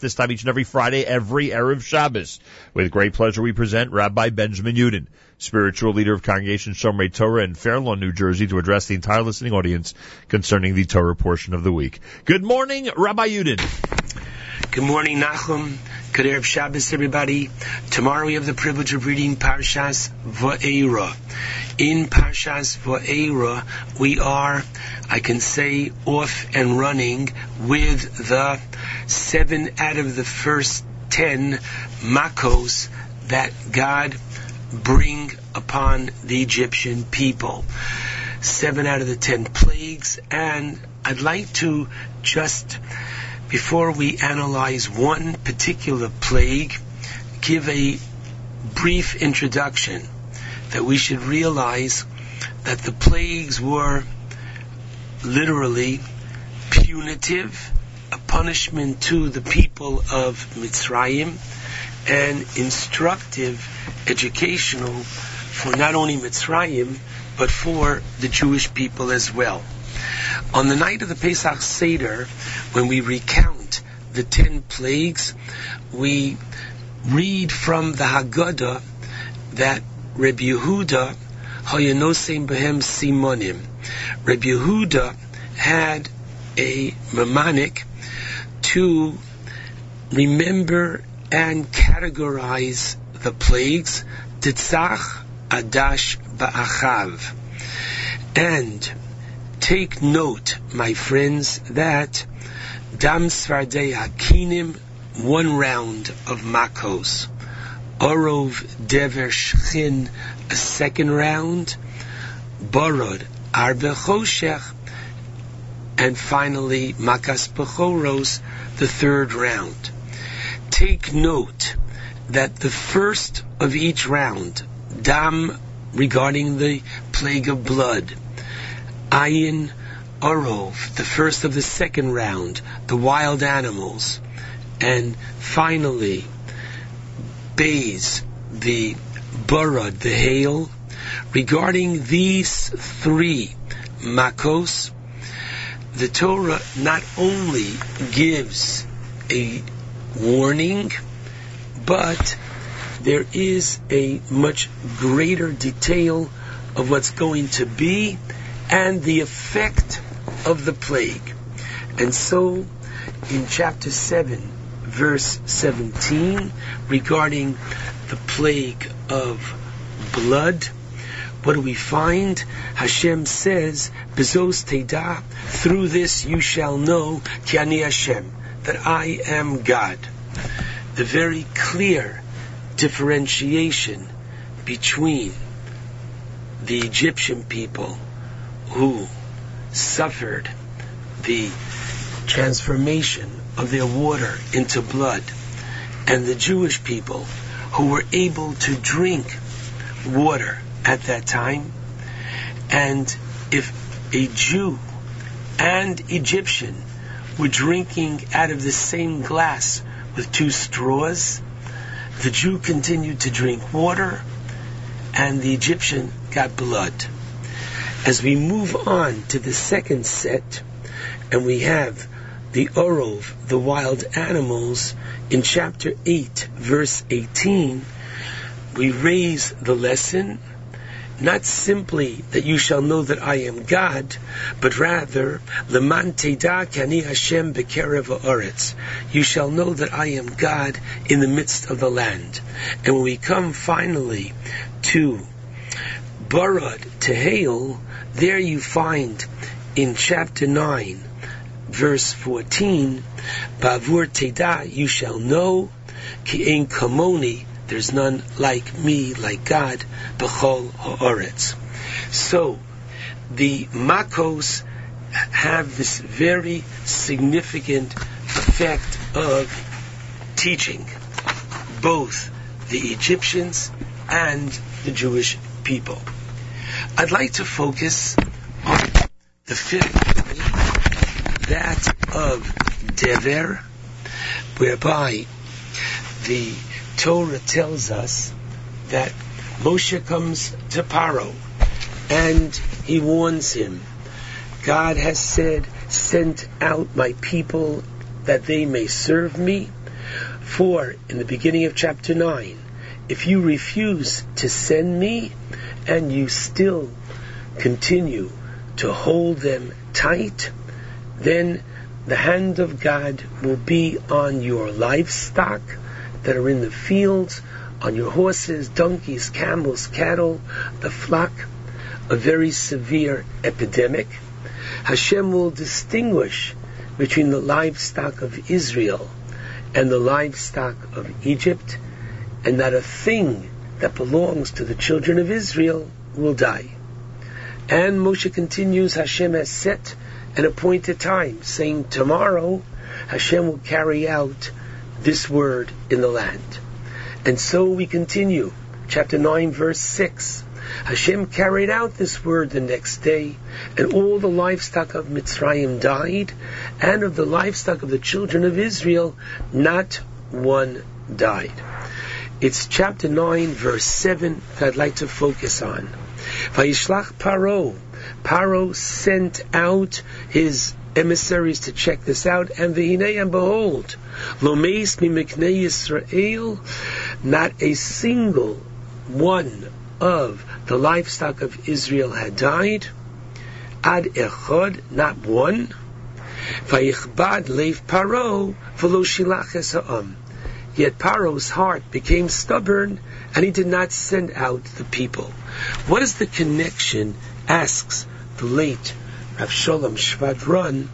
This time each and every Friday, every Erev Shabbos. With great pleasure, we present Rabbi Benjamin Yudin, spiritual leader of Congregation Shomrei Torah in Fair Lawn, New Jersey, to address the entire listening audience concerning the Torah portion of the week. Good morning, Rabbi Yudin. Good morning, Nachum. Good Erev Shabbos, everybody. Tomorrow we have the privilege of reading Parshas Va'era. In Parshas Va'era, we are, I can say, off and running with the seven out of the first ten makos that God bring upon the Egyptian people. Seven out of the ten plagues, and I'd like to just before we analyze one particular plague, give a brief introduction that we should realize that the plagues were literally punitive, a punishment to the people of Mitzrayim, and instructive, educational for not only Mitzrayim, but for the Jewish people as well. On the night of the Pesach Seder, when we recount the ten plagues, we read from the Haggadah that Reb Yehuda Hayanosem Behem Simonim. Reb Yehuda had a mnemonic to remember and categorize the plagues, Titzach Adash Ba'achav. And take note, my friends, that Dam Svardei Hakinim, one round of Makos. Orov Dever Shchin, a second round. Borod Arbe Choshech, and finally Makas Bechoros, the third round. Take note that the first of each round, Dam regarding the plague of blood, Ayin Orov, the first of the second round, the wild animals, and finally Bays, the Burad, the hail. Regarding these three Makos, the Torah not only gives a warning, but there is a much greater detail of what's going to be and the effect of the plague. And so, in chapter 7, verse 17, regarding the plague of blood, what do we find? Hashem says, Bezos Teda, through this you shall know, Ki Ani Hashem, that I am God. The very clear differentiation between the Egyptian people who suffered the transformation of their water into blood, and the Jewish people who were able to drink water at that time. And if a Jew and Egyptian were drinking out of the same glass with two straws, the Jew continued to drink water and the Egyptian got blood. As we move on to the second set, and we have the Orov, the wild animals, in chapter 8, verse 18, we raise the lesson not simply that you shall know that I am God, but rather, Leman Teda Kani Hashem Bekerev Oretz. You shall know that I am God in the midst of the land. And when we come finally to Barad, to hail, there you find in chapter 9, verse 14, Bavur Teda, you shall know, Ki Ein Kamoni, there's none like me, like God, B'chol Ha'oretz. So, the Makos have this very significant effect of teaching both the Egyptians and the Jewish people. I'd like to focus on the fifth that of Dever, whereby the Torah tells us that Moshe comes to Paro and he warns him. God has said, send out my people that they may serve me. For in the beginning of chapter 9, if you refuse to send me and you still continue to hold them tight, then the hand of God will be on your livestock that are in the fields, on your horses, donkeys, camels, cattle, the flock, a very severe epidemic. Hashem will distinguish between the livestock of Israel and the livestock of Egypt, and not a thing that belongs to the children of Israel will die. And Moshe continues, Hashem has set an appointed time, saying tomorrow Hashem will carry out this word in the land. And so we continue, chapter 9, verse 6. Hashem carried out this word the next day, and all the livestock of Mitzrayim died, and of the livestock of the children of Israel, not one died. It's chapter 9, verse 7 that I'd like to focus on. Vayishlach Paro. Paro sent out his emissaries to check this out, and v'hinei and behold, lomeis mimiknei Yisrael, not a single one of the livestock of Israel had died. Ad echod, not one. Vayichbad leif paro v'lo shilach ha'am. Yet Paro's heart became stubborn, and he did not send out the people. What is the connection? Asks the late Rav Sholem Schwadron,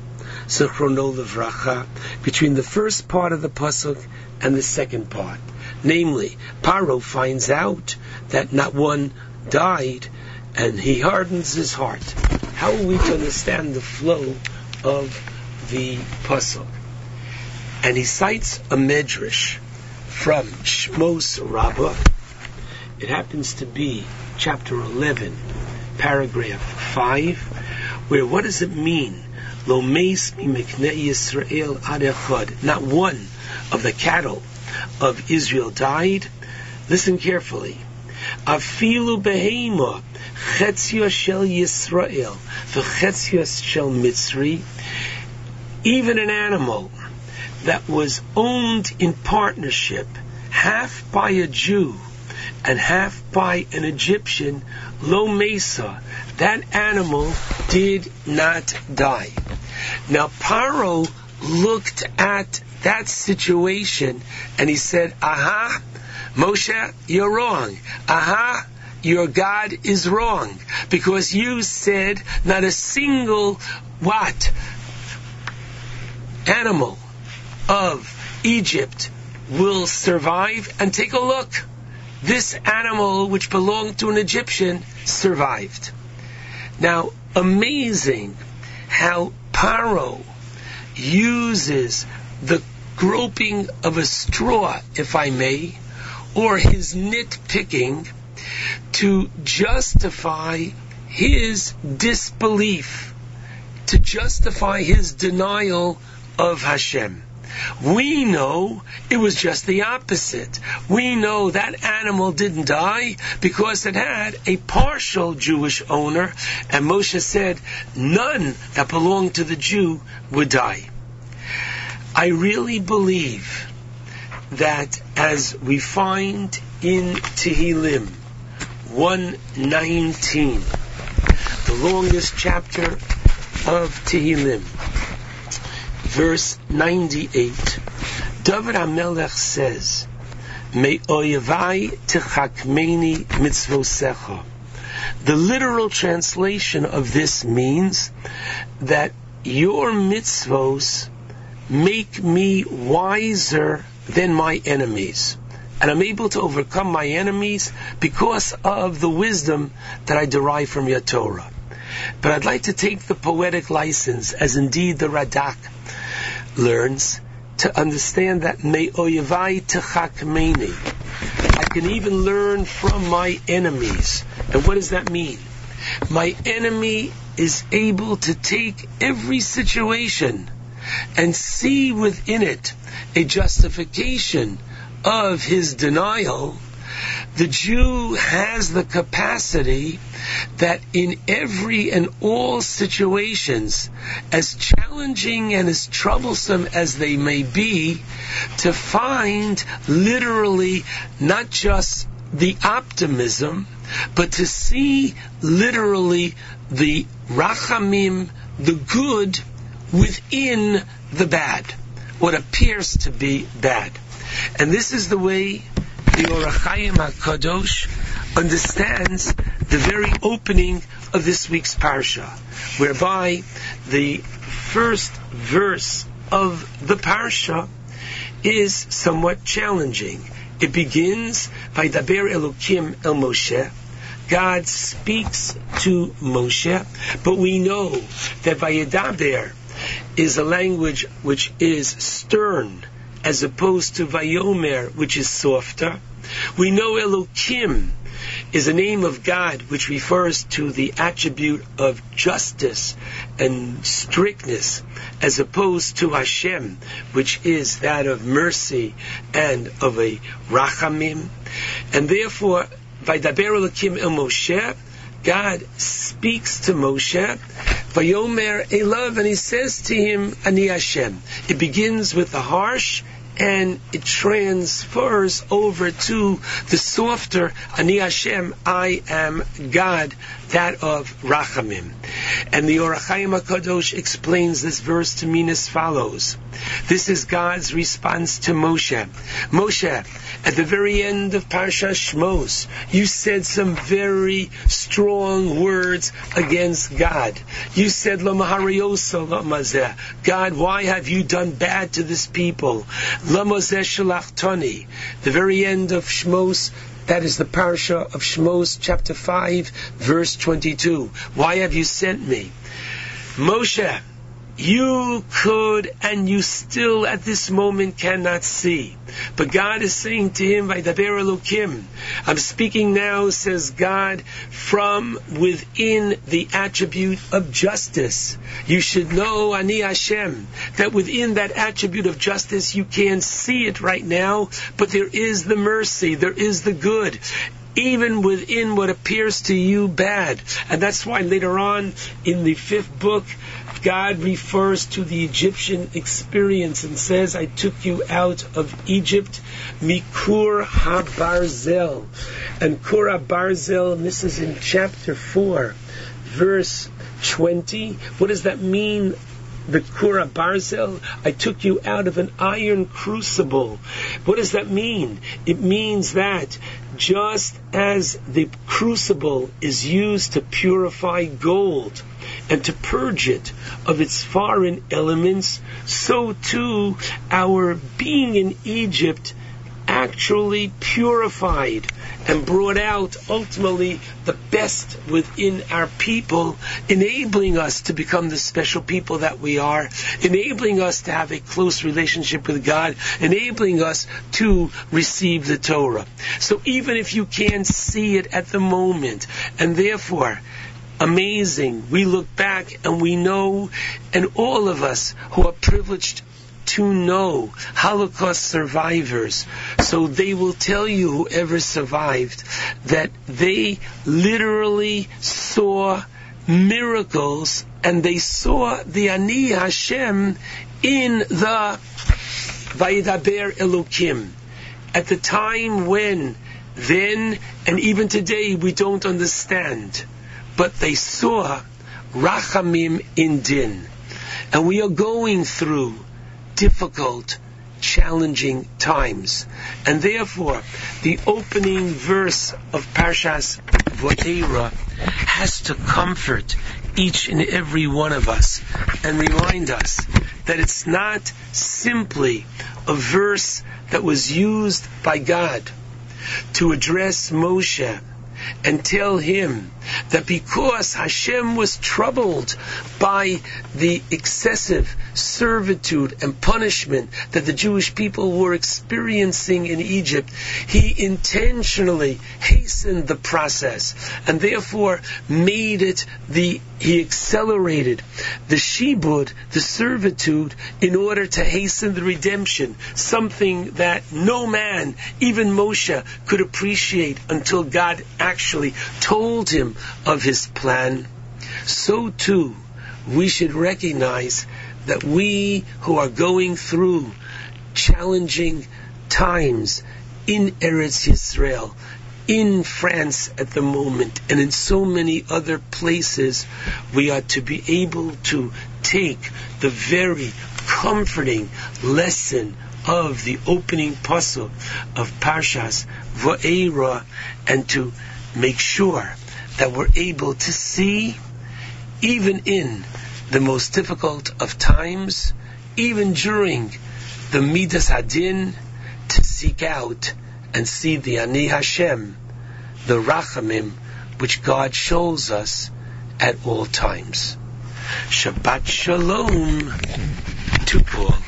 Zichrono Levracha, between the first part of the pasuk and the second part. Namely, Paro finds out that not one died, and he hardens his heart. How are we to understand the flow of the pasuk? And he cites a medrash from Shmos Rabbah. It happens to be chapter 11, paragraph 5, where what does it mean? Lo meis mi Yisrael adechad. Not one of the cattle of Israel died. Listen carefully. Afilu behema chetzio shel Yisrael v'chetzio shel Mitzri. Even an animal that was owned in partnership, half by a Jew and half by an Egyptian, Lo Mesa, that animal did not die. Now Paro looked at that situation and he said, Aha, Moshe, you're wrong. Aha, your God is wrong because you said not a single what animal of Egypt will survive. And take a look. This animal, which belonged to an Egyptian, survived. Now, amazing how Paro uses the groping of a straw, if I may, or his nitpicking to justify his disbelief, to justify his denial of Hashem. We know it was just the opposite. We know that animal didn't die because it had a partial Jewish owner, and Moshe said none that belonged to the Jew would die. I really believe that as we find in Tehillim 119, the longest chapter of Tehillim, verse 98, David HaMelech says, Me oyevai techakmeni mitzvosecha. The literal translation of this means that your mitzvos make me wiser than my enemies. And I'm able to overcome my enemies because of the wisdom that I derive from your Torah. But I'd like to take the poetic license, as indeed the Radak learns, to understand that me'oyevai techakmeni. I can even learn from my enemies. And what does that mean? My enemy is able to take every situation and see within it a justification of his denial, the Jew has the capacity that in every and all situations, as challenging and as troublesome as they may be, to find literally not just the optimism, but to see literally the rachamim, the good within the bad, what appears to be bad. And this is the way the Ohr HaChaim HaKadosh understands the very opening of this week's parsha, whereby the first verse of the parsha is somewhat challenging. It begins by Daber Elokim El Moshe. God speaks to Moshe, but we know that Vayedaber is a language which is stern as opposed to Vayomer, which is softer. We know Elokim is a name of God which refers to the attribute of justice and strictness, as opposed to Hashem, which is that of mercy and of a rachamim. And therefore, by Vaidaber Elokim El Moshe, God speaks to Moshe, Vayomer Elav, and he says to him, Ani Hashem. It begins with the harsh and it transfers over to the softer Ani Hashem, I am God, that of Rachamim. And the Ohr HaChaim HaKadosh explains this verse to mean as follows. This is God's response to Moshe. Moshe, at the very end of Parsha Shmos, you said some very strong words against God. You said, God, why have you done bad to this people? The very end of Shmos, that is the parasha of Shmos, chapter 5, verse 22. Why have you sent me? Moshe, you could and you still at this moment cannot see. But God is saying to him, I'm speaking now, says God, from within the attribute of justice. You should know, Ani Hashem, that within that attribute of justice, you can't see it right now, but there is the mercy, there is the good even within what appears to you bad. And that's why later on in the fifth book, God refers to the Egyptian experience and says, I took you out of Egypt, Mikur HaBarzel. And Kur HaBarzel, and this is in chapter 4, verse 20. What does that mean? the Kur HaBarzel, I took you out of an iron crucible. What does that mean? It means that just as the crucible is used to purify gold, and to purge it of its foreign elements, so too our being in Egypt actually purified and brought out ultimately the best within our people, enabling us to become the special people that we are, enabling us to have a close relationship with God, enabling us to receive the Torah. So even if you can't see it at the moment, and therefore amazing. We look back and we know, and all of us who are privileged to know Holocaust survivors. So they will tell you, whoever survived, that they literally saw miracles and they saw the Ani Hashem in the Vayidaber Elokim. At the time when then and even today we don't understand but they saw Rachamim in Din. And we are going through difficult, challenging times. And therefore, the opening verse of Parshas Va'era has to comfort each and every one of us and remind us that it's not simply a verse that was used by God to address Moshe and tell him that because Hashem was troubled by the excessive servitude and punishment that the Jewish people were experiencing in Egypt, he intentionally hastened the process and therefore made it the he accelerated the shibud, the servitude, in order to hasten the redemption, something that no man, even Moshe, could appreciate until God actually told him of his plan. So too, we should recognize that we who are going through challenging times in Eretz Yisrael, in France at the moment, and in so many other places, we are to be able to take the very comforting lesson of the opening puzzle of Parshas Va'era and to make sure that we're able to see, even in the most difficult of times, even during the Midas Hadin, to seek out and see the Ani Hashem, the Rachamim, which God shows us at all times. Shabbat Shalom to Paul.